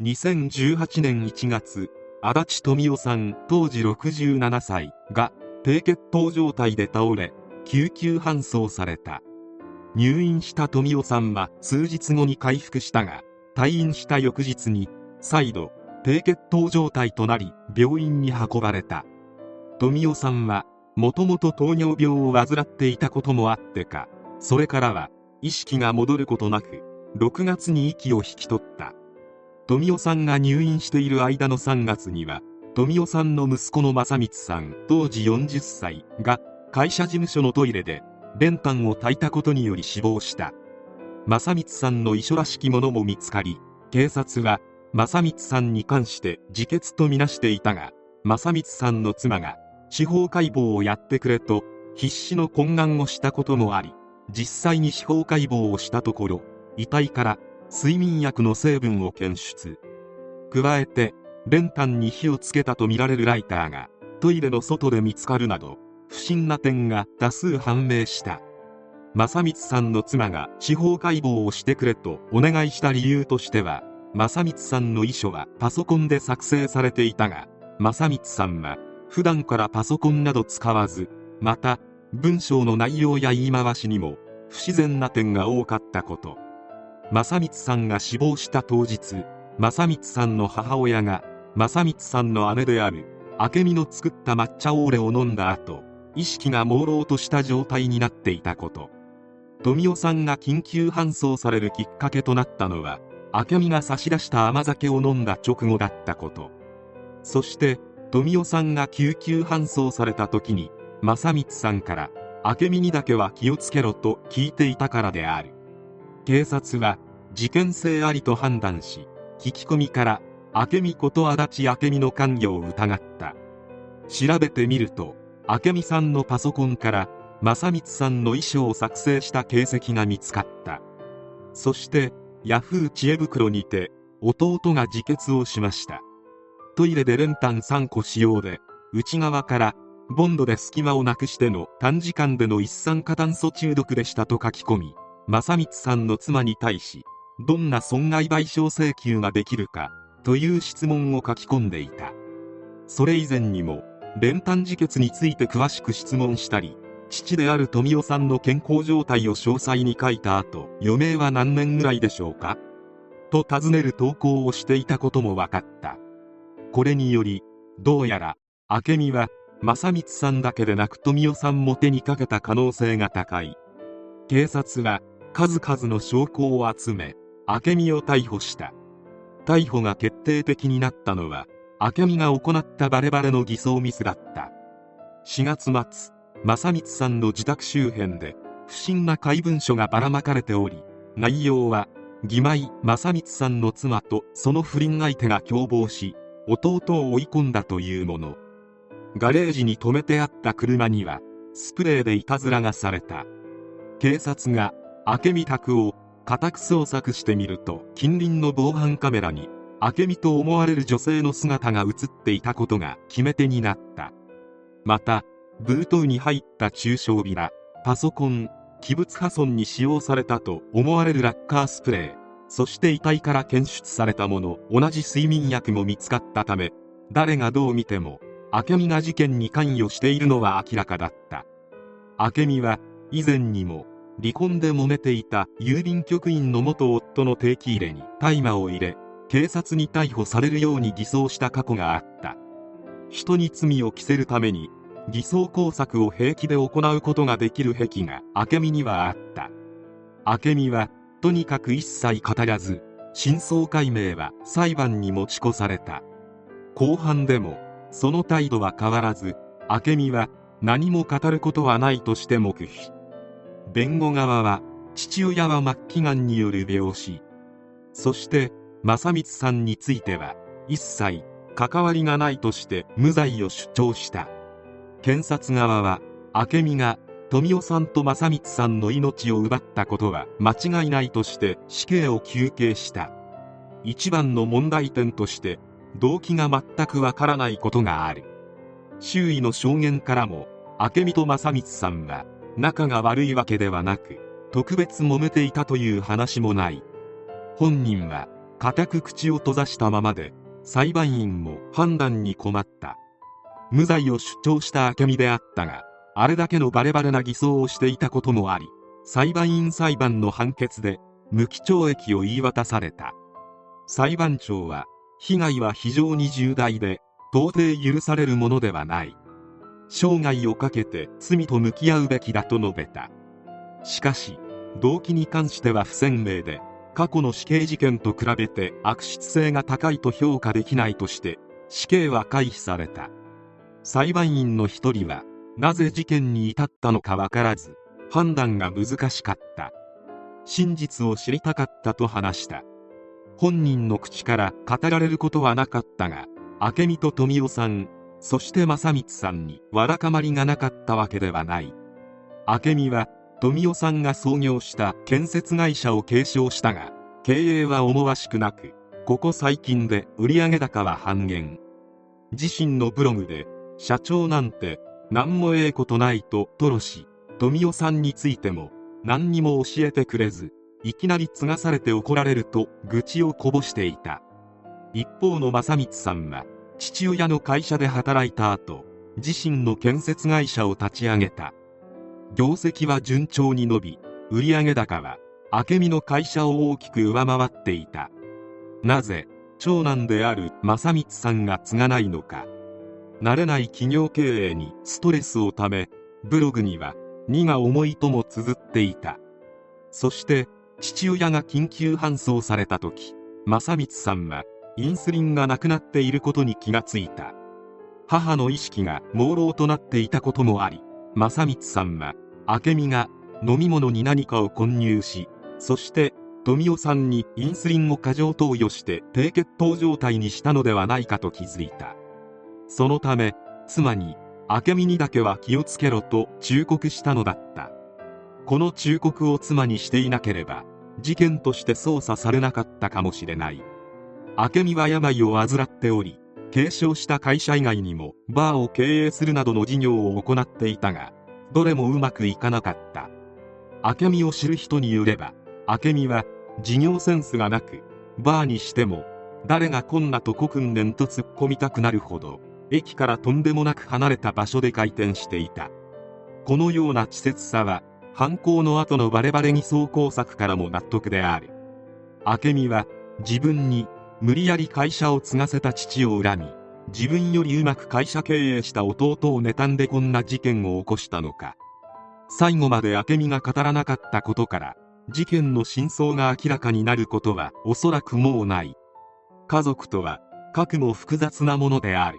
2018年1月足立富夫さん当時67歳が低血糖状態で倒れ救急搬送された。入院した富夫さんは数日後に回復したが退院した翌日に再度低血糖状態となり病院に運ばれた。富夫さんはもともと糖尿病を患っていたこともあってかそれからは意識が戻ることなく6月に息を引き取った。富夫さんが入院している間の3月には富夫さんの息子の正光さん当時40歳が会社事務所のトイレで練炭を焚いたことにより死亡した。正光さんの遺書らしきものも見つかり警察は正光さんに関して自決とみなしていたが正光さんの妻が司法解剖をやってくれと必死の懇願をしたこともあり実際に司法解剖をしたところ遺体から睡眠薬の成分を検出。加えて練炭に火をつけたとみられるライターがトイレの外で見つかるなど不審な点が多数判明した。正光さんの妻が司法解剖をしてくれとお願いした理由としては正光さんの遺書はパソコンで作成されていたが正光さんは普段からパソコンなど使わずまた文章の内容や言い回しにも不自然な点が多かったこと。正光さんが死亡した当日正光さんの母親が正光さんの姉である明美の作った抹茶オーレを飲んだ後意識が朦朧とした状態になっていたこと。富夫さんが緊急搬送されるきっかけとなったのは明美が差し出した甘酒を飲んだ直後だったこと。そして富夫さんが救急搬送された時に正光さんから明美にだけは気をつけろと聞いていたからである。警察は事件性ありと判断し聞き込みから明美こと足立明美の関与を疑った。調べてみると明美さんのパソコンから正光さんの遺書を作成した形跡が見つかった。そしてヤフー知恵袋にて弟が自決をしました。トイレで練炭3個使用で内側からボンドで隙間をなくしての短時間での一酸化炭素中毒でしたと書き込み正光さんの妻に対しどんな損害賠償請求ができるかという質問を書き込んでいた。それ以前にも練炭自決について詳しく質問したり父である富夫さんの健康状態を詳細に書いた後余命は何年ぐらいでしょうかと尋ねる投稿をしていたことも分かった。これによりどうやら明美は正光さんだけでなく富夫さんも手にかけた可能性が高い。警察は数々の証拠を集め明美を逮捕した。逮捕が決定的になったのは明美が行ったバレバレの偽装ミスだった。4月末正光さんの自宅周辺で不審な怪文書がばらまかれており内容は義妹正光さんの妻とその不倫相手が共謀し弟を追い込んだというもの。ガレージに止めてあった車にはスプレーでいたずらがされた。警察が明美宅を家宅捜索してみると近隣の防犯カメラに明美と思われる女性の姿が映っていたことが決め手になった。またブートに入った中小ビラパソコン器物破損に使用されたと思われるラッカースプレーそして遺体から検出されたもの同じ睡眠薬も見つかったため誰がどう見ても明美が事件に関与しているのは明らかだった。明美は以前にも離婚で揉めていた郵便局員の元夫の定期入れに大麻を入れ警察に逮捕されるように偽装した過去があった。人に罪を着せるために偽装工作を平気で行うことができる癖が明美にはあった。明美はとにかく一切語らず真相解明は裁判に持ち越された。後半でもその態度は変わらず明美は何も語ることはないとして黙秘。弁護側は父親は末期がんによる病死。そして正光さんについては一切関わりがないとして無罪を主張した。検察側は明美が富夫さんと正光さんの命を奪ったことは間違いないとして死刑を求刑した。一番の問題点として動機が全くわからないことがある。周囲の証言からも明美と正光さんは仲が悪いわけではなく特別揉めていたという話もない。本人は固く口を閉ざしたままで裁判員も判断に困った。無罪を主張した明美であったがあれだけのバレバレな偽装をしていたこともあり裁判員裁判の判決で無期懲役を言い渡された。裁判長は被害は非常に重大で到底許されるものではない。生涯をかけて罪と向き合うべきだと述べた。しかし動機に関しては不鮮明で過去の死刑事件と比べて悪質性が高いと評価できないとして死刑は回避された。裁判員の一人はなぜ事件に至ったのか分からず判断が難しかった。真実を知りたかったと話した。本人の口から語られることはなかったが明美と富夫さんそして正光さんにわだかまりがなかったわけではない。明美は富夫さんが創業した建設会社を継承したが経営は思わしくなくここ最近で売上高は半減。自身のブログで社長なんて何もええことないと吐露し富夫さんについても何にも教えてくれずいきなり継がされて怒られると愚痴をこぼしていた。一方の正光さんは父親の会社で働いた後自身の建設会社を立ち上げた。業績は順調に伸び売上高は明美の会社を大きく上回っていた。なぜ長男である正光さんが継がないのか。慣れない企業経営にストレスをためブログには荷が重いとも綴っていた。そして父親が緊急搬送された時正光さんはインスリンがなくなっていることに気がついた。母の意識が朦朧となっていたこともあり正光さんは明美が飲み物に何かを混入しそして富夫さんにインスリンを過剰投与して低血糖状態にしたのではないかと気づいた。そのため妻に明美にだけは気をつけろと忠告したのだった。この忠告を妻にしていなければ事件として捜査されなかったかもしれない。明美は病を患っており継承した会社以外にもバーを経営するなどの事業を行っていたがどれもうまくいかなかった。明美を知る人によれば明美は事業センスがなくバーにしても誰がこんなとこ訓練と突っ込みたくなるほど駅からとんでもなく離れた場所で開店していた。このような稚拙さは犯行の後のバレバレ偽装工作からも納得である。明美は自分に無理やり会社を継がせた父を恨み自分よりうまく会社経営した弟を妬んでこんな事件を起こしたのか。最後まで明美が語らなかったことから事件の真相が明らかになることはおそらくもうない。家族とは核も複雑なものである。